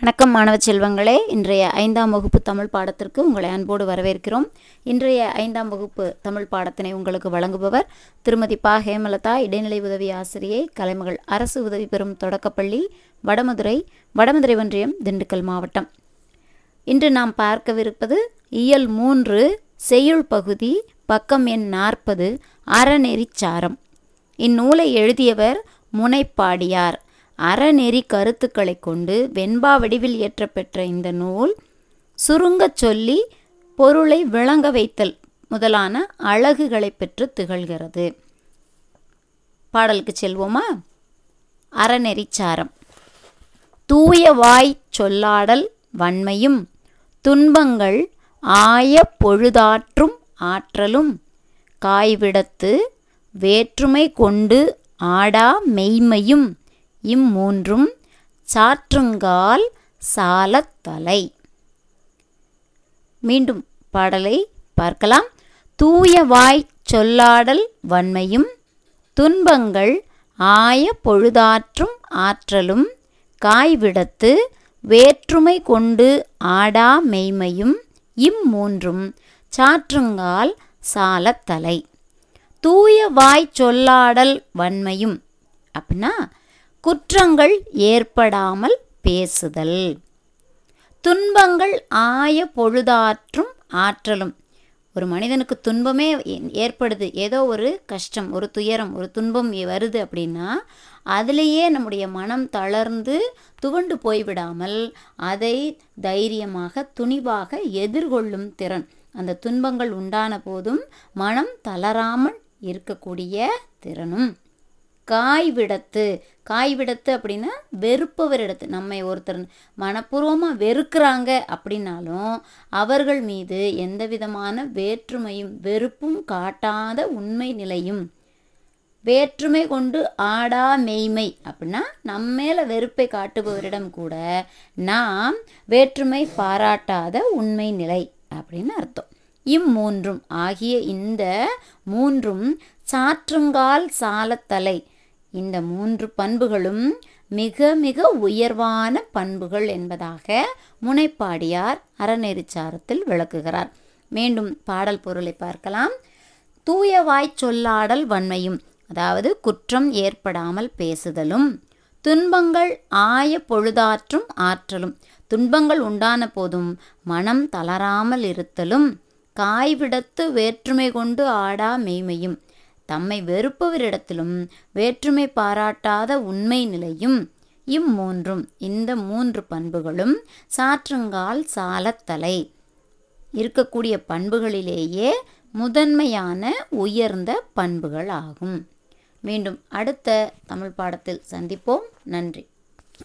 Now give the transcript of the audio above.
வணக்கம் மாணவ செல்வங்களே. இன்றைய ஐந்தாம் வகுப்பு தமிழ் பாடத்திற்கு உங்களை அன்போடு வரவேற்கிறோம். இன்றைய ஐந்தாம் வகுப்பு தமிழ் பாடத்தினை உங்களுக்கு வழங்குபவர் திருமதி பா. ஹேமலதா இடைநிலை உதவி ஆசிரியை கலைமகள் அரசு உதவி பெறும் தொடக்கப்பள்ளி வடமதுரை வடமதுரை ஒன்றியம் திண்டுக்கல் மாவட்டம். இன்று நாம் பார்க்கவிருப்பது இயல் மூன்று செய்யுள் பகுதி பக்கம் எண் நாற்பது அறநெறிச்சாரம். இந்நூலை எழுதியவர் முனைப்பாடியார். அறநெறி கருத்துக்களை கொண்டு வெண்பா வடிவில் இயற்றப்பெற்ற இந்த நூல் சுருங்கச் சொல்லி பொருளை விளங்க வைத்தல் முதலான அழகுகளை பெற்று திகழ்கிறது. பாடலுக்கு செல்வோமா? அறநெறிச்சாரம் தூய வாய் சொல்லாடல் வன்மையும் துன்பங்கள் ஆய பொழுதாற்றும் ஆற்றலும் காய்விடத்து வேற்றுமை கொண்டு ஆடா மெய்மையும் இம்மூன்றும் சாற்றுங்கால் சாலத்தலை மீண்டும் பாடலை பார்க்கலாம். தூய வாய் சொல்லாடல் வன்மையும் துன்பங்கள் ஆய பொழுதாற்றும் ஆற்றலும் காய்விடத்து வேற்றுமை கொண்டு ஆடா மெய்மையும் இம்மூன்றும் சாற்றுங்கால் சாலத்தலை தூய வாய் சொல்லாடல் வன்மையும் அப்படின்னா குற்றங்கள் ஏற்படாமல் பேசுதல். துன்பங்கள் ஆய பொழுதாற்றும் ஆற்றலும். ஒரு மனிதனுக்கு துன்பமே ஏற்படுது. ஏதோ ஒரு கஷ்டம் ஒரு துயரம் ஒரு துன்பம் வருது அப்படின்னா அதிலேயே நம்முடைய மனம் தளர்ந்து துவண்டு போய்விடாமல் அதை தைரியமாக துணிவாக எதிர்கொள்ளும் திறன். அந்த துன்பங்கள் உண்டான போதும் மனம் தளராமல் இருக்கக்கூடிய திறனும். காய்விடத்து. காய்விடத்து அப்படின்னா வெறுப்பவரிடத்து நம்மை ஒருத்தர் மனப்பூர்வமாக வெறுக்கிறாங்க அப்படின்னாலும் அவர்கள் மீது எந்த விதமான வேற்றுமையும் வெறுப்பும் காட்டாத உண்மை நிலையும். வேற்றுமை கொண்டு ஆடா மெய்மை அப்படின்னா நம்ம மேலே வெறுப்பை காட்டுபவரிடம் கூட நாம் வேற்றுமை பாராட்டாத உண்மை நிலை அப்படின்னு அர்த்தம். இம்மூன்றும் ஆகிய இந்த மூன்றும் சாற்றுங்கால் சாலத்தலை இந்த மூன்று பண்புகளும் மிக மிக உயர்வான பண்புகள் என்பதாக முனைப்பாடியார் அறநெறிச்சாரத்தில் விளக்குகிறார். மீண்டும் பாடல் பொருளை பார்க்கலாம். தூயவாய் சொல்லாடல் வன்மையும் அதாவது குற்றம் ஏற்படாமல் பேசுதலும் துன்பங்கள் ஆய பொழுதாற்றும் ஆற்றலும் துன்பங்கள் உண்டான போதும் மனம் தளராமல் இருத்தலும் காய்விடத்து வேற்றுமை கொண்டு ஆடா மெய்மையும் தம்மை வெறுப்பவரிடத்திலும் வேற்றுமை பாராட்டாத உண்மை நிலையும். இம்மூன்றும் இந்த மூன்று பண்புகளும் சாற்றுங்கால் சாலத்தலை. இருக்கக்கூடிய பண்புகளிலேயே முதன்மையான உயர்ந்த பண்புகள் ஆகும் மீண்டும் அடுத்த தமிழ் பாடத்தில் சந்திப்போம். நன்றி.